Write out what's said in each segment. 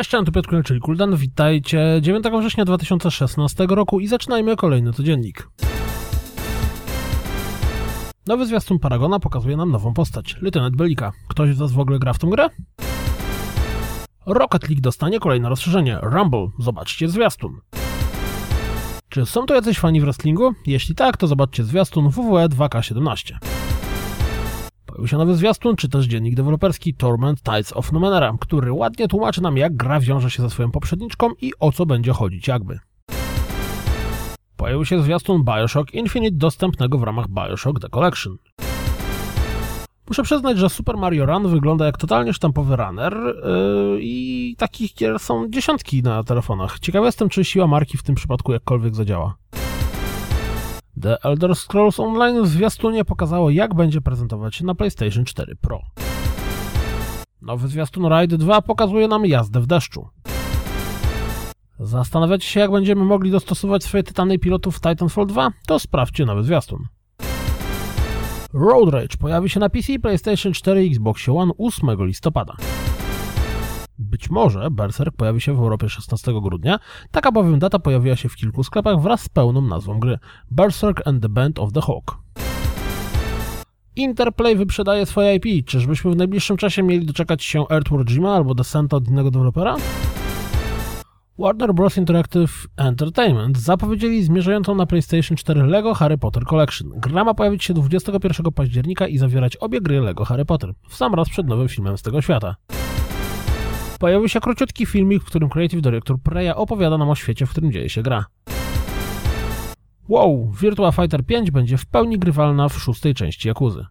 Cześć, tu Piotr Kulek, czyli Kuldan. Witajcie 9 września 2016 roku i zaczynajmy kolejny codziennik. Nowy zwiastun Paragona pokazuje nam nową postać, Lieutenant Belika. Ktoś z Was w ogóle gra w tą grę? Rocket League dostanie kolejne rozszerzenie, Rumble. Zobaczcie zwiastun. Czy są to jacyś fani w wrestlingu? Jeśli tak, to zobaczcie zwiastun WWE 2K17. Pojawił się nowy zwiastun, czy też dziennik deweloperski Torment Tides of Numenera, który ładnie tłumaczy nam, jak gra wiąże się ze swoją poprzedniczką i o co będzie chodzić jakby. Pojawił się zwiastun Bioshock Infinite dostępnego w ramach Bioshock The Collection. Muszę przyznać, że Super Mario Run wygląda jak totalnie sztampowy runner yy, i takich gier są dziesiątki na telefonach. Ciekawy jestem, czy siła marki w tym przypadku jakkolwiek zadziała. The Elder Scrolls Online w zwiastunie pokazało, jak będzie prezentować się na PlayStation 4 Pro. Nowy zwiastun Ride 2 pokazuje nam jazdę w deszczu. Zastanawiacie się, jak będziemy mogli dostosować swoje tytany pilotów w Titanfall 2? To sprawdźcie nowy zwiastun. Road Rage pojawi się na PC, PlayStation 4 i Xbox One 8 listopada. Być może Berserk pojawi się w Europie 16 grudnia, taka bowiem data pojawiła się w kilku sklepach wraz z pełną nazwą gry Berserk and the Band of the Hawk. Interplay wyprzedaje swoje IP. Czyżbyśmy w najbliższym czasie mieli doczekać się Earthworm Jima albo Descenta od innego dewelopera? Warner Bros. Interactive Entertainment zapowiedzieli zmierzającą na PlayStation 4 LEGO Harry Potter Collection. Gra ma pojawić się 21 października i zawierać obie gry LEGO Harry Potter, w sam raz przed nowym filmem z tego świata. Pojawił się króciutki filmik, w którym Creative Director Preya opowiada nam o świecie, w którym dzieje się gra. Wow, Virtua Fighter 5 będzie w pełni grywalna w szóstej części Jakuzy.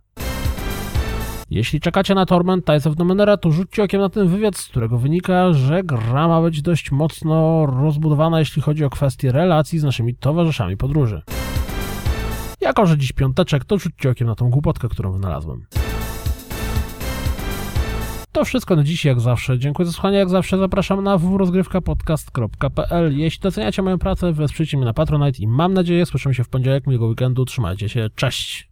Jeśli czekacie na Torment Tides of Numenera, to rzućcie okiem na ten wywiad, z którego wynika, że gra ma być dość mocno rozbudowana, jeśli chodzi o kwestie relacji z naszymi towarzyszami podróży. Jako, że dziś piąteczek, to rzućcie okiem na tą głupotkę, którą wynalazłem. To wszystko na dziś, jak zawsze. Dziękuję za słuchanie, jak zawsze zapraszam na www.rozgrywkapodcast.pl Jeśli doceniacie moją pracę, wesprzyjcie mnie na Patronite i mam nadzieję, słyszymy się w poniedziałek, miłego weekendu, trzymajcie się, cześć!